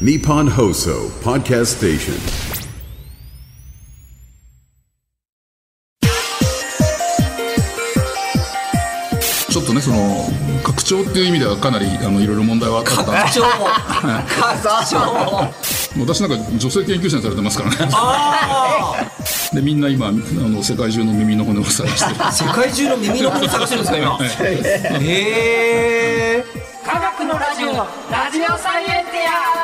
Nippon Hoso Podcast Station. ちょっとねその拡張っていう意味ではかなりあのいろいろ問題はあった。拡張 拡張私なんか女性研究者にされてますからね。でみんな今あの世界中の耳の骨を探してる。世界中の耳の骨探してるんですか今。へえ科学のラジオラジオサイエンティア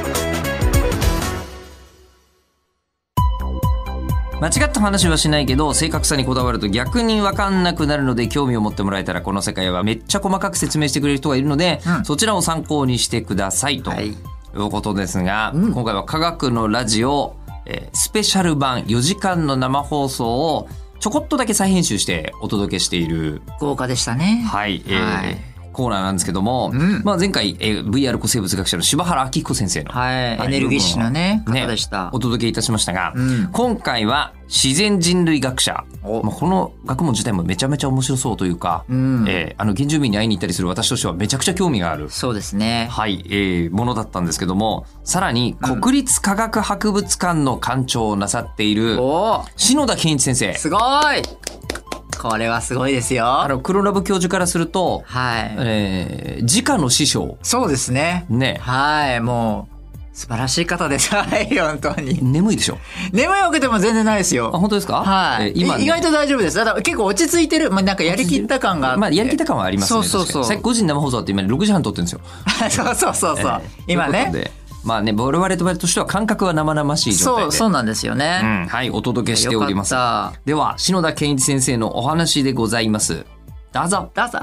間違った話はしないけど正確さにこだわると逆に分かんなくなるので興味を持ってもらえたらこの世界はめっちゃ細かく説明してくれる人がいるので、そちらを参考にしてくださいと、い、うことですが、今回は科学のラジオ、えースペシャル版4時間の生放送をちょこっとだけ再編集してお届けしている。豪華でしたね。はい、えーはいコーナーなんですけども、まあ、前回、えー VR 古生物学者の柴原明彦先生の、はい。エネルギッシュなね方でした。お届けいたしましたが、ん。今回は自然人類学者、お。まあ、この学問自体もめちゃめちゃ面白そうというか、ん。えーあの原住民に会いに行ったりする私としてはめちゃくちゃ興味がある。そうですね。はい、えーものだったんですけども、さらに国立科学博物館の館長をなさっているお。ー篠田健一先生。すごいこれはすごいですよ。あの、黒ラブ教授からすると、はい。えー、直の師匠。そうですね。ね。はいもう素晴らしい方です。はい本当に。眠いでしょ？眠いわけでも全然ないですよ。あ、本当ですか？はい、えー今、ね、意外と大丈夫です。だから結構落ち着いてる、まあ、なんかやりきった感があって。まあ、やりきった感はありますね。そうそうそう。さっき5時に生放送あって今6時半撮ってるんですよ。そうそうそうそう、えー。今ねまあね、我々としては感覚は生々しい状態で。そうそうなんですよね、うん、はい、お届けしております。では、篠田健一先生のお話でございます。どうぞ。どうぞ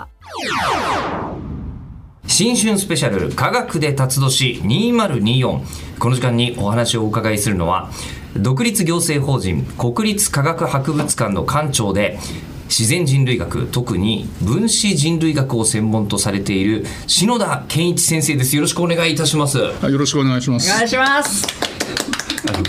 新春スペシャル科学で辰年2024この時間にお話をお伺いするのは独立行政法人国立科学博物館の館長で自然人類学特に分子人類学を専門とされている篠田健一先生です。よろしくお願いいたします。はいよろしくお願いします。お願いします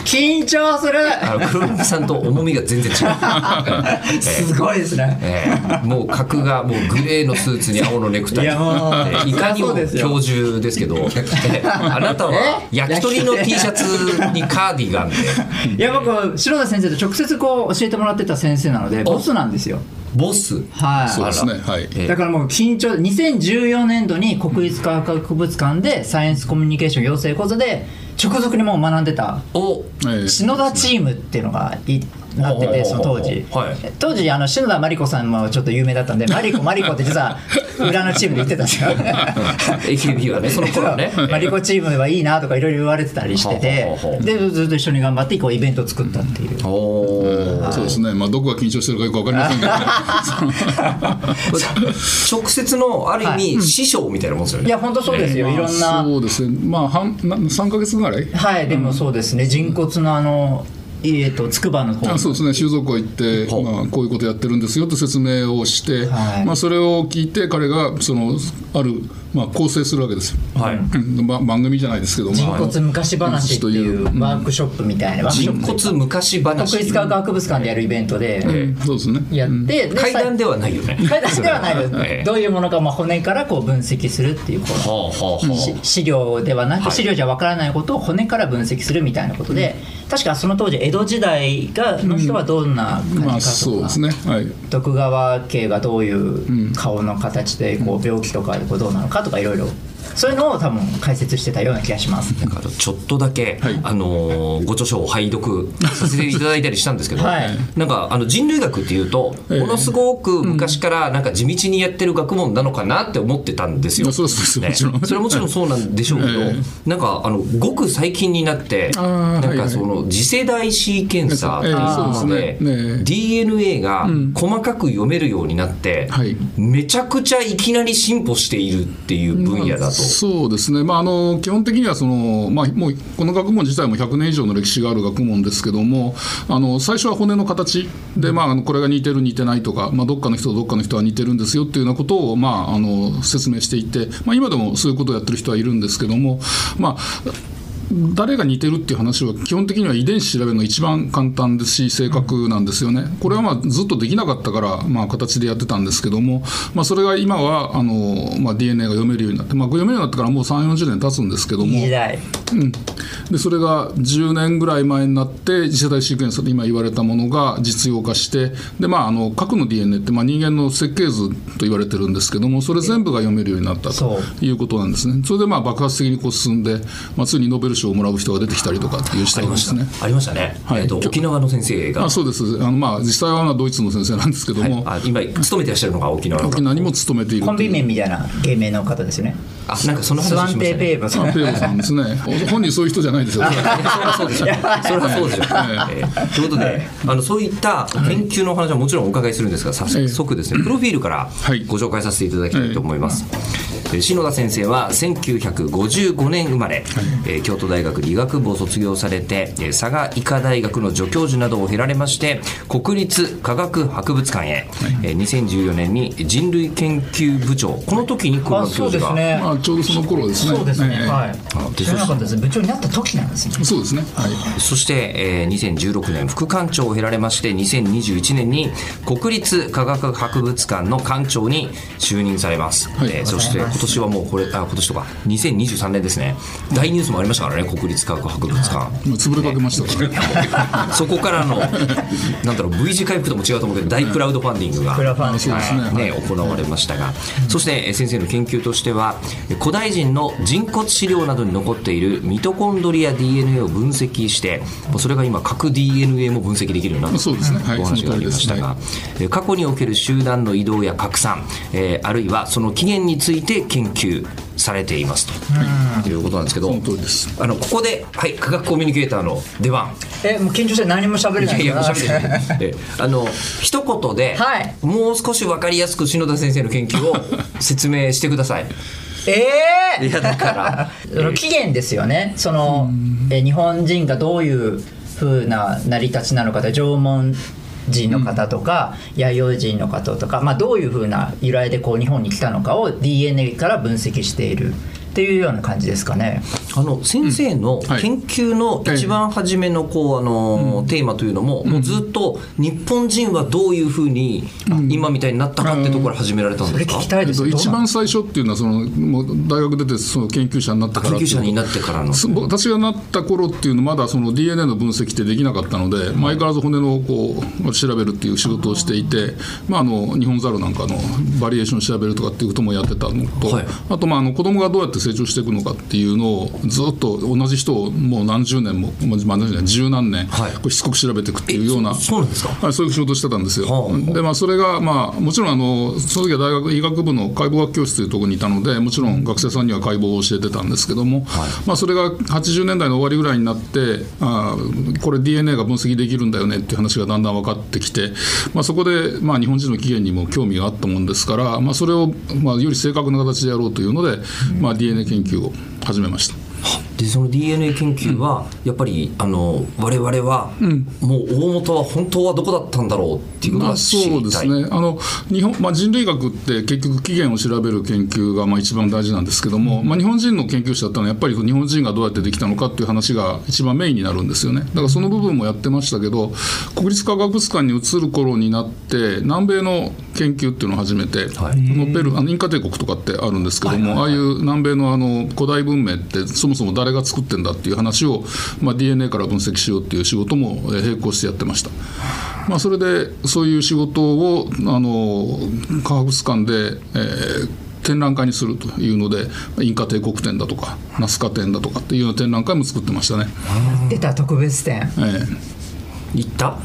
緊張する。あの黒木さんと重みが全然違う。すごいですね。ええ。もう格がもうグレーのスーツに青のネクタイ。いやもうええ。いかにも教授ですけどええ。あなたはえ？焼き鳥の T シャツにカーディガンで。いや僕白田先生と直接こう教えてもらってた先生なのでボスなんですよ。ボス？はい。そうですね。はい。えだからもう緊張2014年度に国立科学博物館でサイエンスコミュニケーション養成講座で直属にもう学んでたお。ええ。篠田チームっていうのがいなっててその当時、はい。当時あの篠田真理子さんもちょっと有名だったんでマリコマリコって実は裏のチームで言ってたんですよ。AKB はね その頃はねマリコチームはいいなとかいろいろ言われてたりしててでずっと一緒に頑張ってこうイベントを作ったっていう。そうですね。まあどこが緊張してるかよくわかりませんけど。ね 直接のある意味師匠みたいなもんですよね。いや本当そうですよ、いろんな。そうですね。まあ半な3か月ぐらい？はいでもそうですね。人骨のあのえっと筑波の方あそうですね。収蔵庫行って、まあ、こういうことやってるんですよって説明をして、はい。まあ、それを聞いて彼がそのある、まあ、構成するわけですよ、はい。うんま、番組じゃないですけど、人まあ、骨昔話っていうワークショップみたいな。人骨昔話。国立科学博物館でやるイベントでうんそうですね。やって、で階段ではないよね。階段ではないです、ええ。どういうものか、まあ、骨からこう分析するっていうはあはあ資料ではなく、はい。資料じゃわからないことを骨から分析するみたいなことで、確かその当時江戸時代がの人はどんな感じかとか、まあそうですね。はい。徳川家がどういう顔の形でこう病気とかこうどうなのかとかいろいろそういうのを多分解説してたような気がします。なんかあのちょっとだけ、あのーご著書を拝読させていただいたりしたんですけど、はい。なんかあの人類学っていうと、ええ。ものすごく昔からなんか地道にやってる学問なのかなって思ってたんですよ。いやそうですもちろん。ねそれはもちろんそうなんでしょうけど、えなんかあのごく最近になってなんかその次世代シーケンサーっていうええのそうでですね。ね DNA が細かく読めるようになって、はい。めちゃくちゃいきなり進歩しているっていう分野だと。そうですね、まあ、あの基本的にはその、まあ、もうこの学問自体も100年以上の歴史がある学問ですけども、あの最初は骨の形で、まあ、あのこれが似てる、似てないとか、まあ、どっかの人とどっかの人は似てるんですよっていうようなことを、まあ、あの説明していて、まあ、今でもそういうことをやってる人はいるんですけども、まあ、誰が似てるっていう話は基本的には遺伝子調べるのが一番簡単ですし正確なんですよね。これはまあずっとできなかったからまあ形でやってたんですけども、まあ、それが今はあの、まあ、DNA が読めるようになって、まあ、読めるようになってからもう3 4 0年経つんですけどもうん、でそれが10年ぐらい前になって次世代シークエンスで今言われたものが実用化してで、まあ、あの核の DNA って、まあ、人間の設計図と言われてるんですけどもそれ全部が読めるようになったということなんですね。それでまあ爆発的にこう進んで、まあ、ついにノーベル賞をもらう人が出てきた。りとかっていう時代ですね。ありましたね。はい。えっと沖縄の先生が。あそうです。あの、まあ、実際はまあドイツの先生なんですけども、あ今勤めてらっしゃるのが沖縄の沖縄にも勤めているコンビ名みたいな芸名の方ですよね。あなんかその話しましたね。テーペーブサンペーボさんですね。本人そういう人じゃないですよ。それはそうでしょ。それはそうでしょ。えーということで、あのそういった研究のお話はもちろんお伺いするんですが、早速ですね、プロフィールからはい。ご紹介させていただきたいと思います。えー篠田先生は1955年生まれ、えー京都大学理学部を卒業されて、えー佐賀医科大学の助教授などを経られまして、国立科学博物館へ、えー2014年に人類研究部長、この時に工あ学教授が。そうですね。まあ、ちょうどその頃ですね。そうですね、ええ。はい。で知らなかったです部長になった時なんですね。そうですね。はい。そして、えー2016年副館長を経られまして2021年に国立科学博物館の館長に就任されます、はい。えーそして今年はもうこれあ今年とか2023年ですね。大ニュースもありましたからね国立科学博物館。まあ潰れかけました。からそこからのなんだろう V 字回復とも違うと思うけど大クラウドファンディングがクラファンですね。ね、行われましたが、そしてえー先生の研究としてはえー古代人の人骨資料などに残っているミトコンドリア DNA を分析してそれが今核 DNA も分析できるようになった。そうですね。はい。お話がありましたが、えー過去における集団の移動や拡散、えーあるいはその起源について研究されていますと。いうことなんですけどあのここで、はい、科学コミュニケーターの出番。えもう緊張して何も喋れない。いやいや、からおしゃべりですえあの一言で、はい。もう少し分かりやすく篠田先生の研究を 説明してください。ええいやだから。その起源ですよね。そのえ日本人がどういう風な成り立ちなのかで縄文人の方とか、弥生人の方とか、まあ、どういう風な由来でこう日本に来たのかを DNA から分析しているっていうような感じですかね。あの先生のはい。研究の一番初めのこうあの、テーマというのも、もうずっと日本人はどういうふうに、今みたいになったかってところから始められたんですか？聞きたいですえっと一番最初っていうのはそのもう大学出てその研究者になってから研究者になってからの。そ私がなった頃っていうのまだその DNA の分析ってできなかったので、まあ相変わらず骨のこう調べるっていう仕事をしていて、まあ、あの日本ザルなんかのバリエーションを調べるとかっていうこともやってたのと、はい。あとまああの子供がどうやって成長していくのかっていうのをずっと同じ人をもう何十年も、まあ、何十年十何年、はいこうしつこく調べていくっていうような。そそうなんですか？はい、そういう仕事をしてたんですよ。はあでまあそれがまあもちろんあのその時は大学医学部の解剖学教室というところにいたのでもちろん学生さんには解剖を教えてたんですけども、まあそれが80年代の終わりぐらいになってあーこれ DNA が分析できるんだよねっていう話がだんだん分かってきて、まあそこでまあ日本人の起源にも興味があったもんですから、まあそれをまあより正確な形でやろうというので、まあ DNA 研究を始めました。好でその DNA 研究はやっぱりあの我々は、もう大元は本当はどこだったんだろうっていうことまあ、が知りたい、そうですね。あの日本、まあ、人類学って結局起源を調べる研究がまあ一番大事なんですけども、まあ、日本人の研究者だったのはやっぱり日本人がどうやってできたのかっていう話が一番メインになるんですよね。だからその部分もやってましたけど国立科学博物館に移る頃になって南米の研究っていうのを始めて、はい。このペルあのインカ帝国とかってあるんですけども、ああいう南米のあの古代文明ってそもそも誰が作ってんだっていう話を、まあ、DNA から分析しようっていう仕事もえー並行してやってました。まあ、それでそういう仕事をあの科博物館で、えー展覧会にするというのでインカ帝国展だとかナスカ展だとかっていうような展覧会も作ってましたね。出た特別展え行った？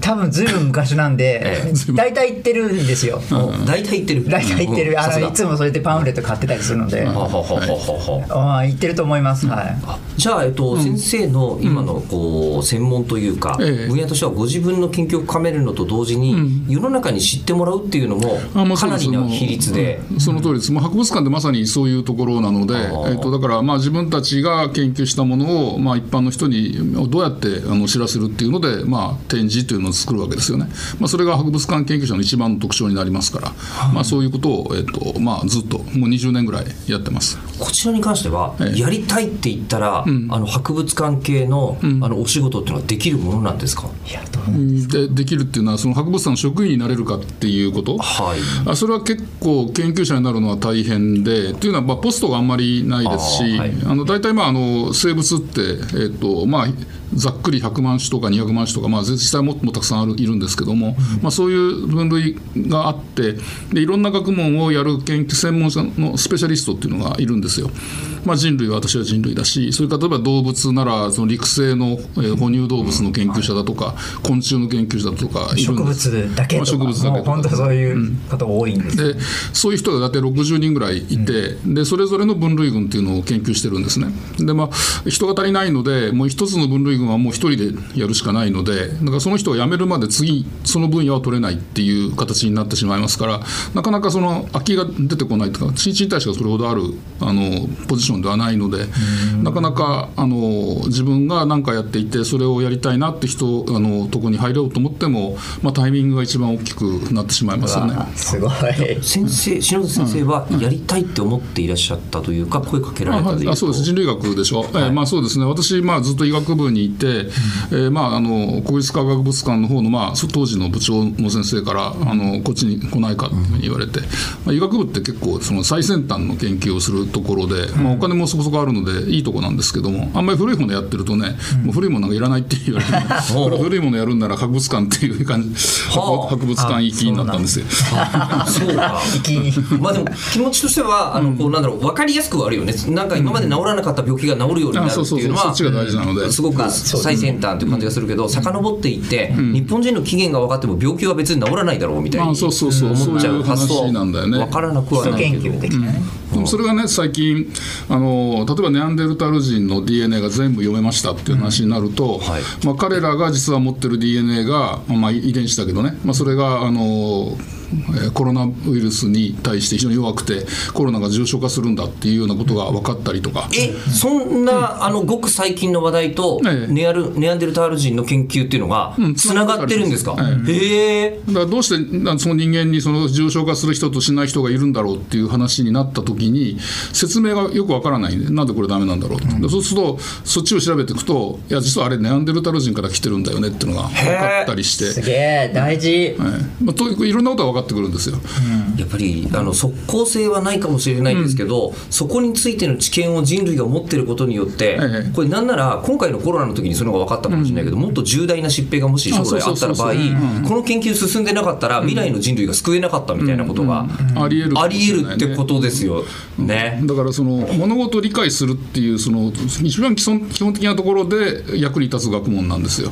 多分ずいぶん昔なんで え大体行ってるんですよ。大体言ってる。大体行ってる、あのいつもそれでパンフレット買ってたりするので、はははははああ行ってると思います、はい。じゃあ、えっと先生の今のこう専門というか、ええ。分野としてはご自分の研究を深めるのと同時に、世の中に知ってもらうっていうのもかなりの比率で。うん。その通りです、もう博物館ってまさにそういうところなので、ー。えっとだからまあ自分たちが研究したものをまあ一般の人にどうやってあの知らせるっていうので、まあ、展示というのを作るわけですよね、まあ、それが博物館研究者の一番の特徴になりますから、まあ、そういうことを、えっとまあ、ずっともう20年ぐらいやってます。こちらに関しては、ええ。やりたいって言ったら、あの博物館系の,、あのお仕事っていうのはできるものなんですか、いやどうでできるっていうのはその博物館の職員になれるかっていうこと、はい。あそれは結構研究者になるのは大変でというのはまあポストがあんまりないですしあ、はい。の大体まああの生物って、えっとまあ、ざっくり100万種とか200万種とか、まあ、実際もっともたくさんあるいるんですけども、まあ、そういう分類があってでいろんな学問をやる研究専門者のスペシャリストっていうのがいるんですよ。まあ、人類は私は人類だしそれから例えば動物ならその陸生の、えー哺乳動物の研究者だとか昆虫の研究者だとかいる植んです。物だけまあとか植物だけとか。本当そういうことが多いんです、でそういう人が大体60人ぐらいいて、でそれぞれの分類群っていうのを研究してるんですね。でまあ人が足りないのでもう一つの分類群はもう一人でやるしかないのでだからその人が辞めるまで次その分野は取れないっていう形になってしまいますからなかなかその空きが出てこないというか新陳代謝がそれほどあるあのポジションではないのでなかなかあの自分が何かやっていてそれをやりたいなって人あのとこに入ろうと思っても、まあ、タイミングが一番大きくなってしまいますよね。あすごい。先生篠田先生はやりたいって思っていらっしゃったというか声かけられあたという。とはい。あそうです。人類学でしょ、えーまあ、そうですね。私、まあ、ずっと医学部にいて、えーまあ、あの国立科学博物館の方の、まあ、そ当時の部長の先生からあのこっちに来ないかっていうふうに言われて、まあ、医学部って結構その最先端の研究をするところで、まあ、お金もそこそこあるのでいいとこなんですけどもあんまり古いものやってるとね、もう古いものがいらないって言われて、これは古いものやるんなら博物館っていう感じはあ。博物館行きになったんですよ。そうか。まあでも気持ちとしてはあのこうなんだろう分かりやすくはあるよね。なんか今まで治らなかった病気が治るようになるっていうのはうそっちが大事なので。すごく最先端という感じがするけど遡っていって日本人の起源が分かっても病気は別に治らないだろうみたいにあそうそうそう。思っちゃう発想そういう話なんだよね。分からなくはないけど。でもそれがね最近あの例えばネアンデルタール人の DNA が全部読めましたっていう話になると、はい。まあ、彼らが実は持ってる DNA が、まあ、遺伝子だけどね、まあ、それがあのえーコロナウイルスに対して非常に弱くてコロナが重症化するんだっていうようなことが分かったりとか。えそんなあのごく最近の話題とええ。ネアルネアンデルタール人の研究っていうのがうんつながってるんですか、えへえ。だからどうしてなその人間にその重症化する人としない人がいるんだろうっていう話になった時に説明がよくわからないなんでこれダメなんだろうと、でそうするとそっちを調べていくといや実はあれネアンデルタール人から来てるんだよねっていうのが分かったりして、すげえ。大事。ええ。まあ、といろんなことが分かってくるんですよ。やっぱりあの即効性はないかもしれないんですけど、そこについての知見を人類が持っていることによって、ええこれなんなら今回のコロナの時にそのが分かったかもしれないけど、もっと重大な疾病がもし将来あったら場合この研究進んでなかったら未来の人類が救えなかったみたいなことがありえるってことですよね。だからその物事を理解するっていうその一番基本的なところで役に立つ学問なんですよ。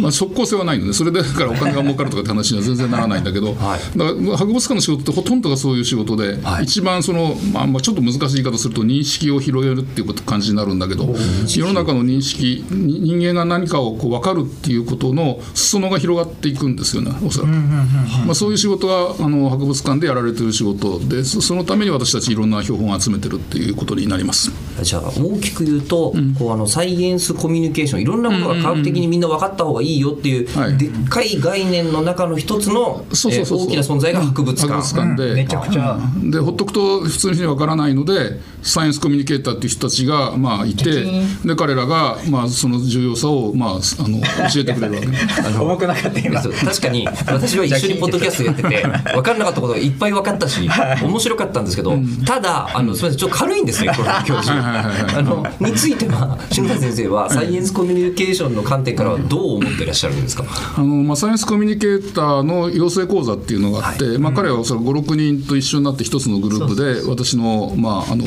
まあ、即効性はないのでそれでだからお金が儲かるとかって話には全然ならないんだけど、はい。だから博物館の仕事ってほとんどがそういう仕事で、はい。一番その、まあ、まあちょっと難しい言い方すると認識を広げるっていうこと感じになるんだけど世の中の認識に人間が何かをこう分かるっていうことの裾野が広がっていくんですよねおそらく、まあ、そういう仕事があの博物館でやられてる仕事でそそのために私たちいろんな標本を集めてるっていうことになります。じゃあ大きく言うと、こうあのサイエンスコミュニケーションいろんなことが科学的にみんな分かった方がいいよっていう、はい。でっかい概念の中の一つの大きな存在が博物館。博物館で、めちゃくちゃ。でほっとくと普通の人にわからないのでサイエンスコミュニケーターっていう人たちがまあいてで彼らがまあその重要さをまああの教えてくれるわけ。重くなかった今。確かに私は一緒にポッドキャストやってて分からなかったことがいっぱい分かったし面白かったんですけどただあのすみませんちょっと軽いんですね この教授。あのについては篠田先生はサイエンスコミュニケーションの観点からはどう思っていらっしゃるんですか？あの、まあ、サイエンスコミュニケーターの養成講座っていうのがあって、まあ、彼はおそらく56人と一緒になって一つのグループで私の,、まあ、あの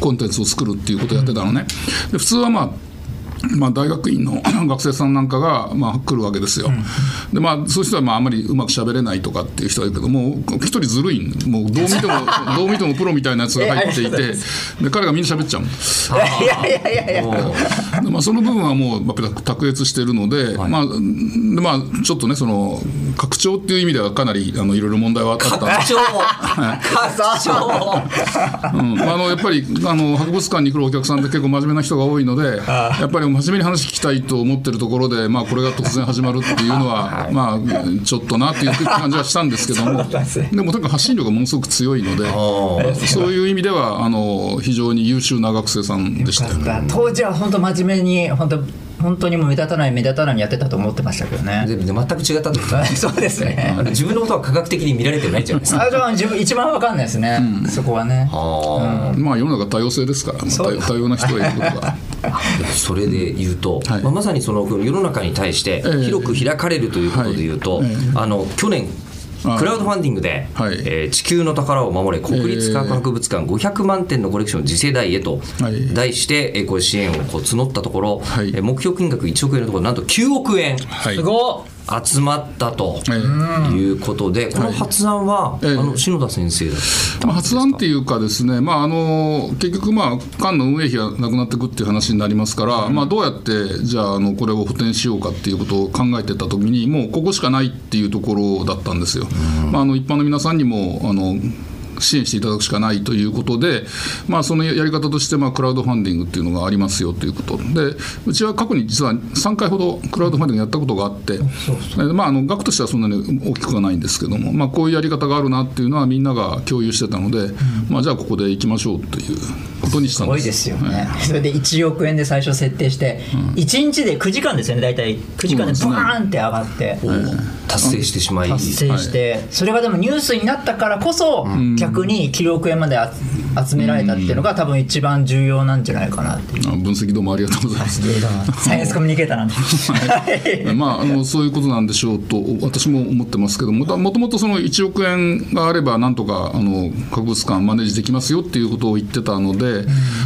コンテンツを作るっていうことをやってたのね。で普通はまあまあ、大学院の 学生さんなんかが、まあ、来るわけですよ。でまあ、そういう人はまああんまりうまく喋れないとかっていう人はいるけどもう一人ずるいもうどう見ても どう見てもプロみたいなやつが入っていてで彼がみんな喋っちゃう。いやいやいやいやでまあ、その部分はもうやっぱり卓越しているので、まあでまあ、ちょっとねその拡張っていう意味ではかなりあのいろいろ問題はあった。んです拡張。拡 張うん。まあ、あのやっぱりあの博物館に来るお客さんって結構真面目な人が多いのでやっぱり真面目に話聞きたいと思ってるところで、まあ、これが突然始まるっていうのは、まあ、ちょっとなっていう感じはしたんですけども。でもとにかく発信力がものすごく強いのでそういう意味ではあの非常に優秀な学生さんでしたよね。当時は本当真面目に本当本当にもう目立たない目立たないにやってたと思ってましたけどね。でで全く違ったとね そうですね。自分のことは科学的に見られてないじゃないですか自分一番わかんないですね、そこはね。あまあ世の中多様性ですから、まあ多様多様な人がいることが。ーそれで言うと、はい。まあ、まさにその世の中に対してええ。広く開かれるということで言うと、はい。えあの去年あクラウドファンディングで、はい。えー地球の宝を守れ国立科学博物館500万点のコレクション次世代へとはい。題して、えーこれ支援をこう募ったところ、はい。えー目標金額1億円のところなんと9億円。はい。すごっ集まったとええ。いうことで、この発案は、ええ。あの篠田先生だったまあ、発案っていうかですね、まあ、あの結局、まあ、館の運営費がなくなっていくっていう話になりますから、まあ、どうやってじゃああのこれを補填しようかっていうことを考えてた時にもうここしかないっていうところだったんですよ。まあ、あの一般の皆さんにもあの支援していただくしかないということで、まあ、そのやり方として、まあ、クラウドファンディングっていうのがありますよということでうちは過去に実は3回ほどクラウドファンディングやったことがあってえまあ、あの額としてはそんなに大きくはないんですけども、まあ、こういうやり方があるなっていうのはみんなが共有してたので、まあ、じゃあここで行きましょうということにしたんです。すごいですよね、それで1億円で最初設定して、1日で9時間ですよね大体。9時間でバーンって上がって、達成してしまい、達成して、それがでもニュースになったからこそ、逆に9億円まであ集められたっていうのが多分一番重要なんじゃないかなっていう。あ分析どうもありがとうございます。サイエンスコミュニケーターなんで。はいまあ、あのそういうことなんでしょうと私も思ってますけどもともともとその1億円があればなんとかあの博物館マネージできますよっていうことを言ってたので、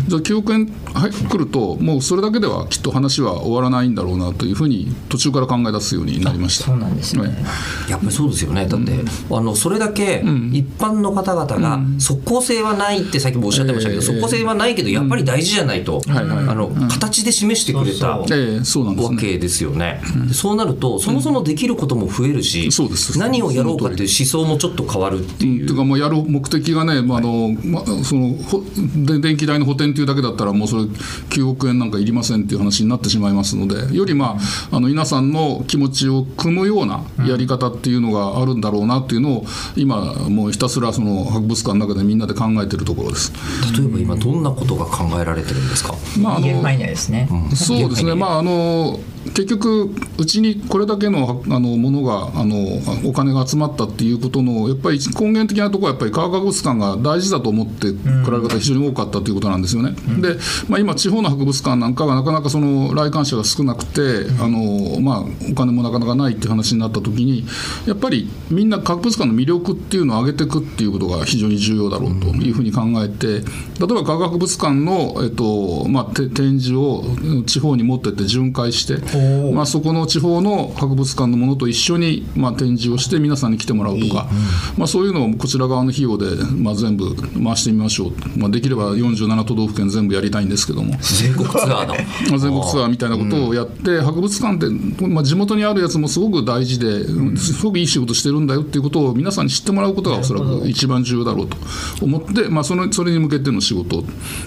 じゃあ9億円はい来るともうそれだけではきっと話は終わらないんだろうなというふうに途中から考え出すようになりました。そうなんですねはいやっぱりそうですよねだって、あのそれだけ一般の方々が即効性はないってさっきもおっしゃってましたけど、ええ。即効性はないけどやっぱり大事じゃないと、あの形で示してくれた。わけですよね、でそうなるとそもそもできることも増えるし、何をやろうかっていう思想もちょっと変わるっていう。というかもうやる目的がね、まああのまあ、そのほで電気代の補填というだけだったらもうそれ9億円なんかいりませんっていう話になってしまいますのでより、まあ、あの皆さんの気持ちを組むようなやり方っていうのがあるんだろうなっていうのを今もうひたすらその博物館の中でみんなで考えてるところです。例えば今どんなことが考えられてるんですか、まああの言える範囲内ですね。そうですね、まあ、あの結局、うちにこれだけのあのものがあのお金が集まったっていうことのやっぱり根源的なところはやっぱり科学博物館が大事だと思って来られる方が非常に多かったということなんですよね。で、まあ、今、地方の博物館なんかがなかなかその来館者が少なくて、あのまあ、お金もなかなかないっていう話になったときに、やっぱりみんな博物館の魅力っていうのを上げていくっていうことが非常に重要だろうというふうに考えて、例えば科学博物館の、えっとまあ、て展示をうん地方に持ってって巡回して、まあ、そこの地方の博物館のものと一緒に、まあ、展示をして皆さんに来てもらうとか、まあ、そういうのをこちら側の費用で、まあ、全部回してみましょう、まあ、できれば47都道府県全部やりたいんですけども。全国ツアーだまあ全国ツアーみたいなことをやって、博物館って、まあ、地元にあるやつもすごく大事で、うんすごくいい仕事してるんだよっていうことを皆さんに知ってもらうことがおそらく一番重要だろうと思って、まあ、そのそれに向けての仕事。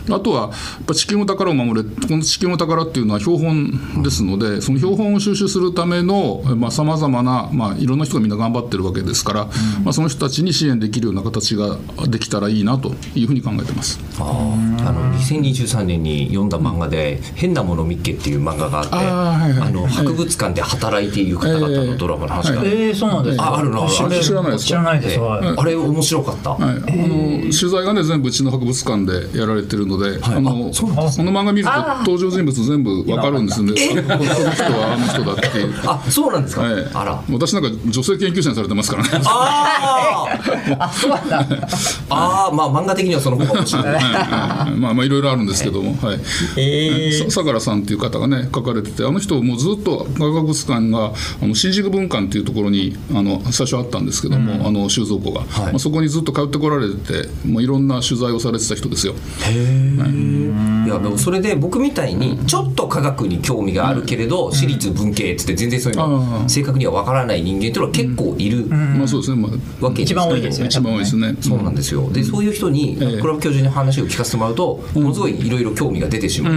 あとはやっぱ地球の宝を守れこの地球の宝っていうのは標本ですのでその標本を収集するためのさまざ、まな、まあ、いろんな人がみんな頑張ってるわけですから、まあ、その人たちに支援できるような形ができたらいいなというふうに考えてます。あー。あの2023年に読んだ漫画で「変なものみっけ」っていう漫画があってはいはい。あの博物館で働いている方々のドラマの話が。あるえー、そうなんですか？ああるの知らないですか？知らないです。はい。あれ面白かった、はい、あの取材がね全部うちの博物館でやられてるので、あのあそうなんこの漫画見ると登場人物全部わかるんですよね。あのの人はあの人だっていう。あそうなんですか、ええ。あら。私なんか女性研究者にされてますからね。あー。あそうなんだ。あーまあ漫画的にはその方が面白い。はいまあまあいろいろあるんですけども、はい。えーさ相良さんっていう方がね書かれててあの人もうずっと科学博物館があの新宿文館っていうところにあの最初あったんですけども、あの収蔵庫が、まあ、そこにずっと通ってこられててもういろんな取材をされてた人ですよ。いやでもそれで僕みたいにちょっと科学に興味があるけれど私立文系っつって全然そういうの正確には分からない人間っていうのは結構いるまあそうですね、まあ、わけです一番多いですよね。一番多いですね。そうなんですよ。でそういう人にええ。黒ラ教授に話を聞かせてもらうとものすごいいろいろ興味が出てしまう、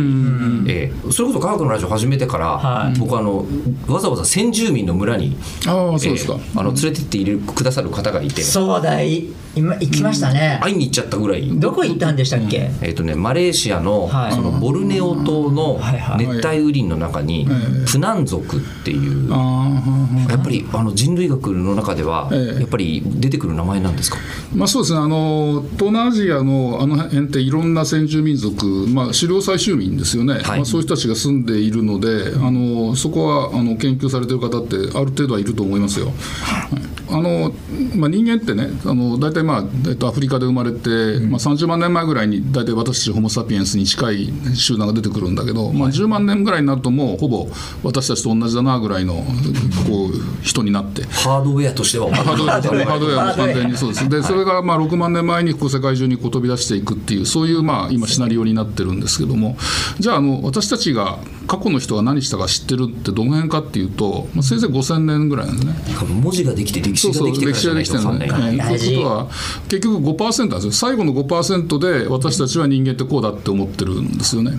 ええ。それこそ科学のラジオ始めてから、はい。僕あのわざわざ先住民の村に、ああそうですか。ええあの連れてって入れくださる方がいて。そうだ。い今行きましたね。会いに行っちゃったぐらい。どこ行ったんでしたっけ？えーとね、マレーシアの,、はい。そのボルネオ島の熱帯雨林の中に、プナン族っていう、やっぱりあの人類学の中では、ええ。やっぱり出てくる名前なんですか？まあそうですね。あの東南アジアのあの辺っていろんな先住民族、まあ、狩猟採集民ですよね、はい。まあ、そういう人たちが住んでいるのであのそこはあの研究されている方ってある程度はいると思いますよ。はいあのまあ、人間ってねあの大体、まあえっと、アフリカで生まれて、まあ、30万年前ぐらいに大体私たちホモ・サピエンスに近い集団が出てくるんだけど、まあ、10万年ぐらいになるともうほぼ私たちと同じだなぐらいのこう人になって。ハードウェアとしてはハードウェアハードウェアも完全にそうです。で、それがまあ6万年前にこう世界中にこう飛び出していくっていう、そういうまあ今シナリオになってるんですけども、じゃああの私たちが過去の人が何したか知ってるってどの辺かっていうと、まあ、せいぜい5000年ぐらいなんですね。文字ができて歴史そうそうができてから歴史ができてるのね。じゃないと分かんないえーということは結局5%なんですよ。最後の5%で私たちは人間ってこうだって思ってるんですよね。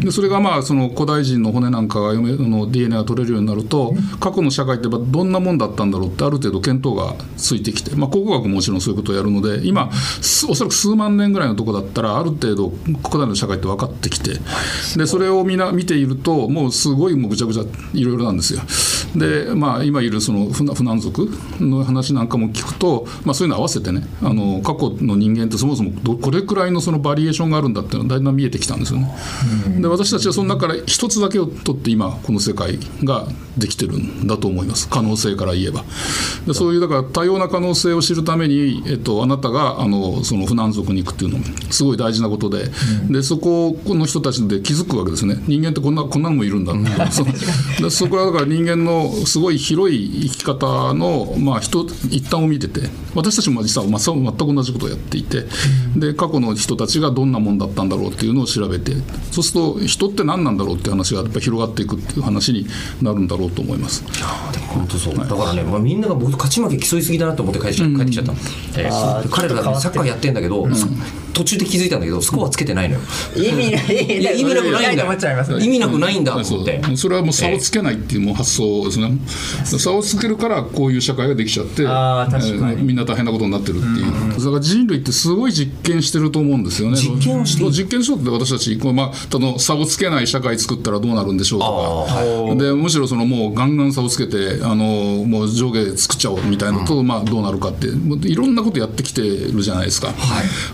でそれがまあその古代人の骨なんかが読めあの DNA が取れるようになると過去の社会ってどんなもんだったんだろうってある程度見当がついてきて、まあ、考古学ももちろんそういうことをやるので今すおそらく数万年ぐらいのとこだったらある程度古代の社会って分かってきてでそれをみんな見ているともうすごいもうぐちゃぐちゃいろいろなんですよ。でまあ今いるその船船族の話なんかも聞くと、まあ、そういうの合わせてねあの過去の人間ってそもそもどこれくらいのそのバリエーションがあるんだっていうのがだんだん見えてきたんですよね。で私たちはその中から一つだけを取って今この世界ができてるんだと思います。可能性から言えば。でそういうだから多様な可能性を知るために、えっと、あなたがあのその船族に行くっていうのもすごい大事なことで,、でそこの人たちで気づくわけですね。人間ってこんなこんなのもいるんだってそ でそこはだから人間のすごい広い生き方の、まあ、人一端を見てて私たちも実はまあそう全く同じことをやっていて、で過去の人たちがどんなもんだったんだろうっていうのを調べてそうすると人って何なんだろうっていう話がやっぱ広がっていくっていう話になるんだろうと思います。本当そう。だからね、まあ、みんなが僕と勝ち負け競いすぎだなと思って帰ってきちゃ帰ってきちゃった。の、えあーー彼らが、ね、サッカーやってんだけど、途中で気づいたんだけどスコアつけてないのよ、意味ない。いや意味なくないんだ。と思っちゃいますよ意味なくないんだと思って。それはもう差をつけないっていうもう発想ですね、差をつけるからこういう社会ができちゃって、あー確かに。えーみんな大変なことになってるっていう、だから人類ってすごい実験してると思うんですよね。実験をし実験しようって私たちこう、まあ、ただ差をつけない社会作ったらどうなるんでしょうとか。でむしろそのもうガンガン差をつけてあのもう上下作っちゃおうみたいなのと、まあ、どうなるかっていろんなことやってきてるじゃないですか、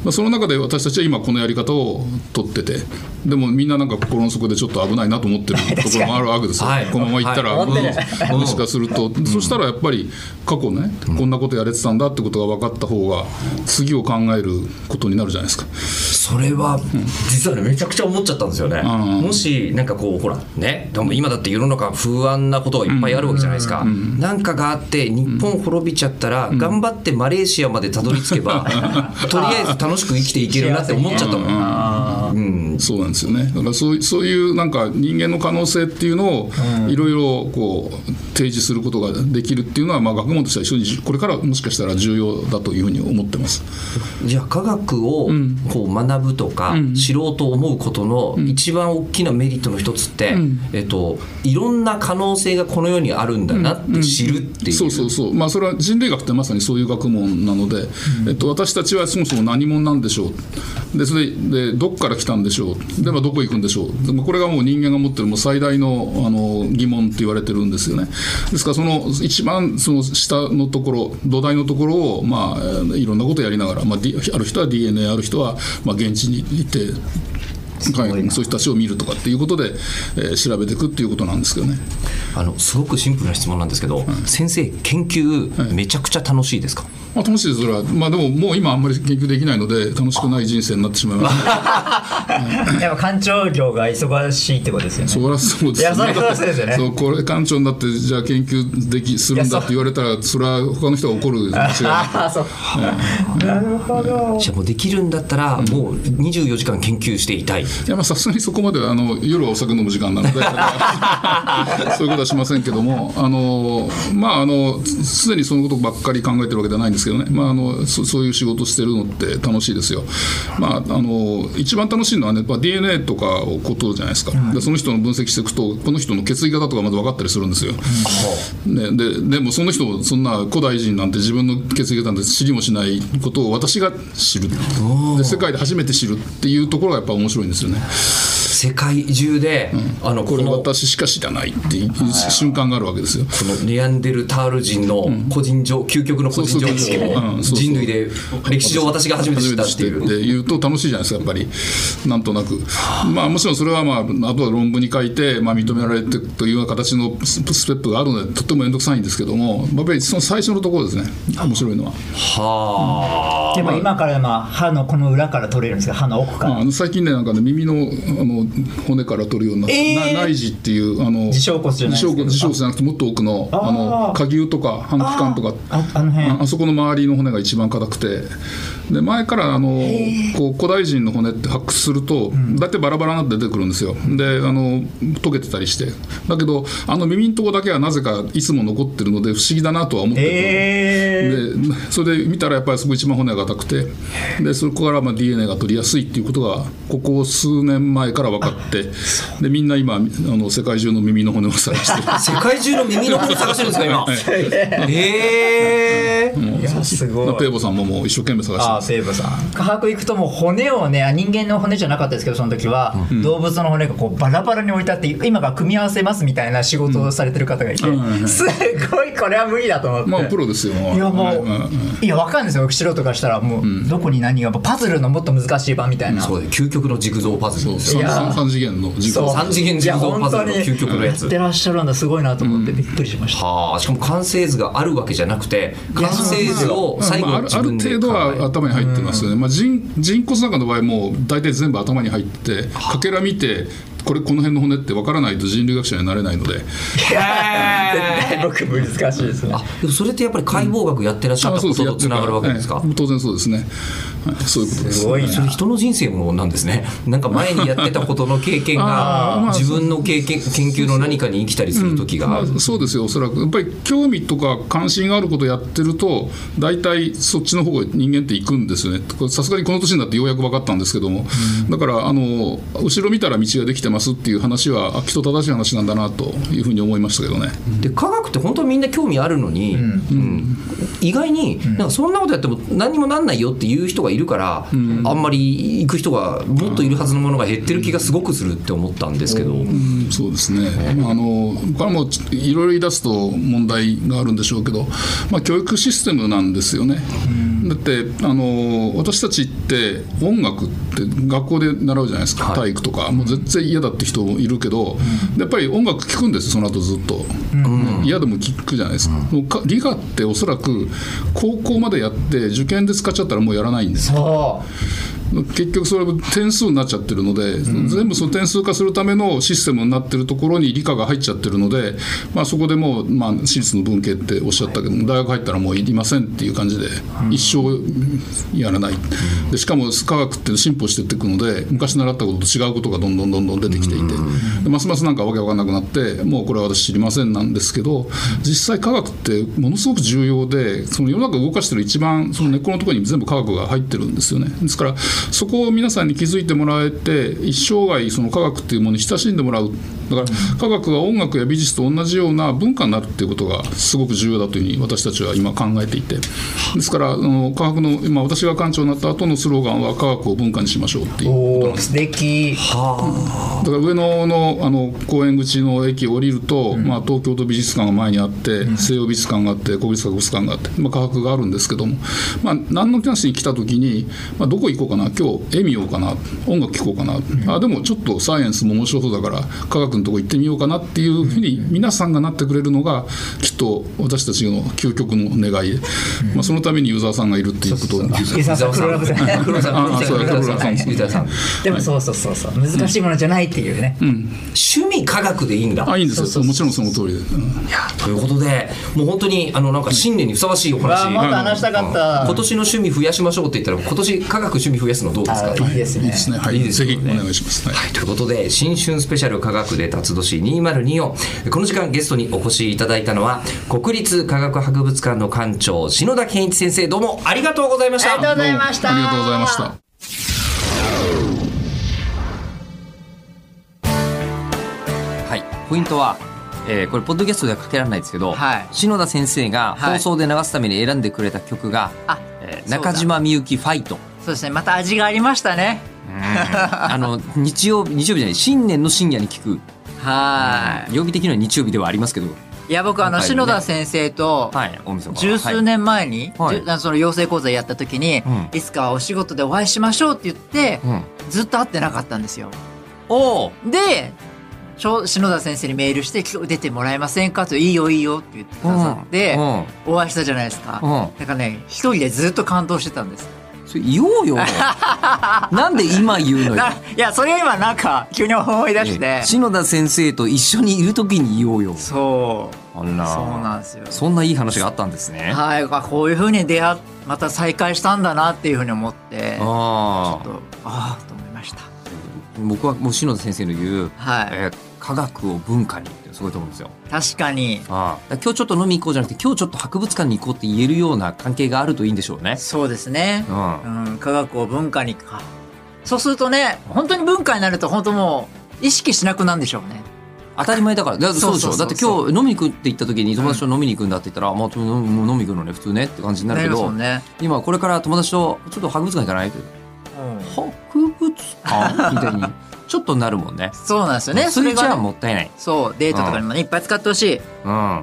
まあ、その中で私たちは今このやり方を取っててでもみんななんか心の底でちょっと危ないなと思ってるところもあるわけですよ、はい。このままいったら、はい。もしかすると、そしたらやっぱり過去ね、こんなことやれてたんだってことが分かった方が次を考えることになるじゃないですか。それは実はねめちゃくちゃ思っちゃったんですよね、もしなんかこうほらねでも今だって世の中不安なことがいっぱいあるわけじゃないですか、なんかがあって日本滅びちゃったら、頑張ってマレーシアまでたどり着けば、とりあえず楽しく生きていけるなって思っちゃったもん、うん、そうなんですよね。だからそういそういうなんか人間の可能性っていうのをいろいろこう提示することができるっていうのは、まあ学問としては非常にこれからもしかしたら重要だというふうに思ってます。じゃあ科学をこう学ぶとか、知ろうと思うことの一番大きなメリットの一つって、えっと、いろんな可能性がこの世にあるんだなって知るっていう。そうそうそう、まあ、それは人類学ってまさにそういう学問なので、えっと、私たちはそもそも何者なんでしょうでそれでどこから来たんでしょう？で、まあ、どこ行くんでしょう？でこれがもう人間が持ってるもう最大のあの疑問って言われてるんですよね。ですからその一番その下のところ土台のところを、まあ、いろんなことやりながら、まあ、ある人は DNA ある人は、まあ、現地に行ってはい、そういう人たちを見るとかっていうことで、えー調べていくっていうことなんですけどね。あのすごくシンプルな質問なんですけど、先生研究めちゃくちゃ楽しいですか、まあ、楽しいです。それは、まあ、でももう今あんまり研究できないので楽しくない人生になってしまいました、やっぱ館長業が忙しいってことですよね。そりゃそうですいやそれはそうですよね。そうこれ館長になってじゃあ研究できするんだって言われたらそれは他の人が怒る間違いああそう。なるほど。じゃあもうできるんだったらもう24時間研究していたい、いやまあさすがにそこまであの夜はお酒飲む時間なので そういうことはしませんけどもあのまああのすでにそのことばっかり考えてるわけではないんですけどね、まあ、あのそそういう仕事してるのって楽しいですよ。まあ、あの一番楽しいのはね、まあ、DNA とかをことじゃないですか、でその人の分析していくとこの人の血液型とかまず分かったりするんですよ。ね、ででもその人そんな古代人なんて自分の血液型なんて知りもしないことを私が知る。で世界で初めて知るっていうところがやっぱ面白いんですよね。世界中で、あのこれ私しか知らないっていう瞬間があるわけですよ。このネアンデルタール人の個人情、究極の個人情報を人類で歴史上私が初めて知ったっていう。っていう。と楽しいじゃないですかやっぱり。なんとなく。まあもちろんそれはまああとは論文に書いて、まあ、認められてというような形のスステップがあるのでとっても面倒くさいんですけどもやっぱりその最初のところですね。面白いのは。はあ。でも今からまあ歯のこの裏から取れるんですけど歯の奥から、まああの最近ねなんかね耳のあの骨から取るようになえー。な内耳っていうあの耳小骨じゃないですけど。耳小骨じゃなくてもっと奥のあの下牛とか半気管とか。ああの辺。ああそこの周りの骨が一番硬くて。で前からあのこう古代人の骨って発掘すると大体バラバラになって出てくるんですよ。であの溶けてたりして。だけどあの耳のとこだけはなぜかいつも残ってるので不思議だなとは思ってるえー。でそれで見たらやっぱりそこ一番骨が硬くて。でそこからまあ DNA が取りやすいっていうことがここ数年前から分かって。でみんな今あの世界中の耳の骨を探してる。世界中の耳の骨探してるんですか今？ええいやすごい。ペーボさんももう一生懸命探してあペーブさん。科学行くともう骨をねあ人間の骨じゃなかったですけどその時は、動物の骨がこうバラバラに置いてあって今から組み合わせますみたいな仕事をされてる方がいて、うん。すごいこれは無理だと思って、まあプロですよ。もういやもう、んん。いやわかんないですよ。素人からしたらもう、どこに何がパズルのもっと難しい版みたいな。そうだ究極のジグゾーパズルですよ。三三次元の時そう。間三次元ジグゾーパズルの究極のやつ。やってらっしゃるんだ。すごいなと思ってびっくりしました、はあ、しかも完成図があるわけじゃなくて完成図を最後まあ、ある程度は頭に入ってますよね、まあ、人人骨なんかの場合も大体全部頭に入ってかけら見てこれこの辺の骨って分からないと人類学者にはなれないので。絶対僕難しいですね。あでもそれってやっぱり解剖学やってらっしゃったこととつながるわけですか、ええ当然そうですね、はい、そういうことです。すごいな。それ人の人生もなんですね。なんか前にやってたことの経験が 自分の経験研究の何かに生きたりする時が。ある、まあ、そうですよおそらく。やっぱり興味とか関心があることをやってると大体そっちの方が人間って行くんですよね。さすがにこの年になってようやく分かったんですけども、だからあの後ろ見たら道ができてますっていう話はあきっと正しい話なんだなというふうに思いましたけどね。で科学って本当はみんな興味あるのに、うん。意外になんかそんなことやっても何にもなんないよっていう人がいるから、あんまり行く人がもっといるはずのものが減ってる気がすごくするって思ったんですけど、うん。そうですね、あのこれもいろいろ言い出すと問題があるんでしょうけど、まあ、教育システムなんですよね。だってあの私たちって音楽って学校で習うじゃないですか、はい。体育とか。もう絶対嫌だって人もいるけど、やっぱり音楽聴くんですその後ずっと、嫌でも聴くじゃないですか,、もうか理科っておそらく高校までやって受験で使っちゃったらもうやらないんですそ結局それも点数になっちゃってるので、全部その点数化するためのシステムになってるところに理科が入っちゃってるので、まあ、そこでもう、まあ、私立の文系っておっしゃったけども大学入ったらもういりませんっていう感じで、一生やらない。でしかも科学って進歩していっていくので昔習ったことと違うことがどんどんどんどん出てきていて、でますますなんかわけわかんなくなってもうこれは私知りませんなんですけど実際科学ってものすごく重要でその世の中を動かしてる一番その根っこのところに全部科学が入ってるんですよね。ですからそこを皆さんに気づいてもらえて一生涯その科学っていうものに親しんでもらうだから科学が音楽や美術と同じような文化になるっていうことがすごく重要だというふうに私たちは今考えていて。ですからあの科学の今私が館長になった後のスローガンは科学を文化にしましょうっていううことなんです。おー素敵。だから上野のあの公園口の駅を降りると、まあ、東京都美術館が前にあって、西洋美術館があって国立博物館があって、まあ、科学があるんですけども、まあ、何の話に来た時に、まあ、どこ行こうかな今日絵見ようかな音楽聴こうかな、あでもちょっとサイエンスも面白そうだから科学のとこ行ってみようかなっていうふうに皆さんがなってくれるのがきっと私たちの究極の願い。で、まあ、そのためにユーザーさんがいるっていうことなん。です伊沢さん。でもそうそうそう。そう難しいものじゃないっていうね、趣味科学でいいんだ。あいいんですよ。もちろんその通りで、うん。いやということでもう本当にあのなんか新年にふさわしいおわ話あもっと話したかった、今年の趣味増やしましょうって言ったら今年科学趣味増やすのどうですか？あいいですね。いいですね。はい。いいですよね。ぜひお願いします、はい。はい、ということで新春スペシャル科学で辰年2024この時間ゲストにお越しいただいたのは国立科学博物館の館長篠田健一先生。どうもありがとうございました。ありがとうございました。ありがとうございました。はい、ポイントは、えーこれポッドキャストではかけられないですけど、はい。篠田先生がはい。放送で流すために選んでくれた曲があ「えー中島みゆきファイト」そうですね。また味がありましたね。あの日曜日日曜日じゃない新年の深夜に聞く。は曜日的には日曜日ではありますけど。いいや僕あのはい。篠田先生と十数年前に、その養成講座やった時に、うん。いつかはお仕事でお会いしましょうって言って、ずっと会ってなかったんですよ。おおで篠田先生にメールして「今日出てもらえませんか?」と「いいよいいよ」って言ってくださって、うん。お会いしたじゃないですか、うん。だからね一人でずっと感動してたんですそれ言おうよ。なんで今言うのよ。ないやそれを今なんか急に思い出して。篠田先生と一緒にいる時に言おうよ。そう。あら。そうなんですよ。そんないい話があったんですね。はい。あこういうふうに出会っまた再会したんだなっていうふうに思って。ちょああっとああと思いました僕はもう篠田先生の言う、はい。えー科学を文化にってすごいと思うんですよ。確かに。ああ。今日ちょっと飲み行こうじゃなくて今日ちょっと博物館に行こうって言えるような関係があるといいんでしょうね。そうですね。う、ん。うん、科学を文化にか。そうするとね本当に文化になると本当もう意識しなくなるんでしょうね。当たり前だから。だそうだって今日飲みに行くって言った時に友達と飲みに行くんだって言ったら、まあ、もう飲み行くのね普通ねって感じになるけど、ね、今これから友達とちょっと博物館行かない？ってみたいに。ちょっとなるもんね。そうなんですよね。それじゃあもったいない。そうデートとかにもねいっぱい使ってほしい。うん。は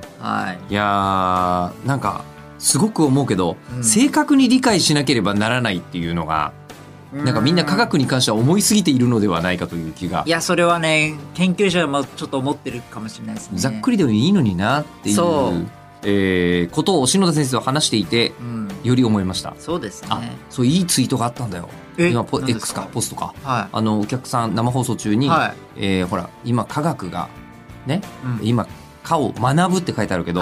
い。いやーなんかすごく思うけど、うん。正確に理解しなければならないっていうのがなんかみんな科学に関しては思いすぎているのではないかという気が。いやそれはね研究者もちょっと思ってるかもしれないですね。ざっくりでもいいのになっていうそう。えーことを篠田先生は話していてうんより思いました。そうですね。あそういいツイートがあったんだよ。え？今ポ X か？かポストか。はあのお客さん生放送中に、はい。えーほら今科学がね、うん。今科を学ぶって書いてあるけど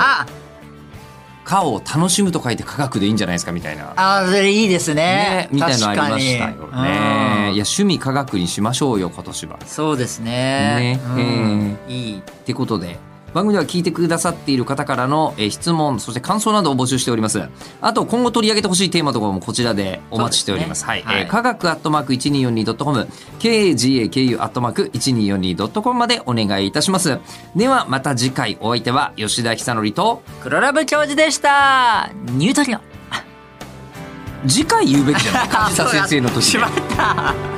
科を楽しむと書いて科学でいいんじゃないですかみたいな。あそれいいですね。ね、みたいなのありましたよね。いやうん。趣味科学にしましょうよ今年は。そうですね。ね。うん。いい。ってことで番組では聞いてくださっている方からの、えー質問そして感想などを募集しております。あと今後取り上げてほしいテーマとかもこちらでお待ちしております。すね。はい。えー科学アットマーク 1242.com kagaku アットマーク 1242.com までお願いいたします。ではまた次回お相手は吉田久典と黒ラブ教授でした。ニュートリノ。次回言うべきじゃない。梶田先生の時しまった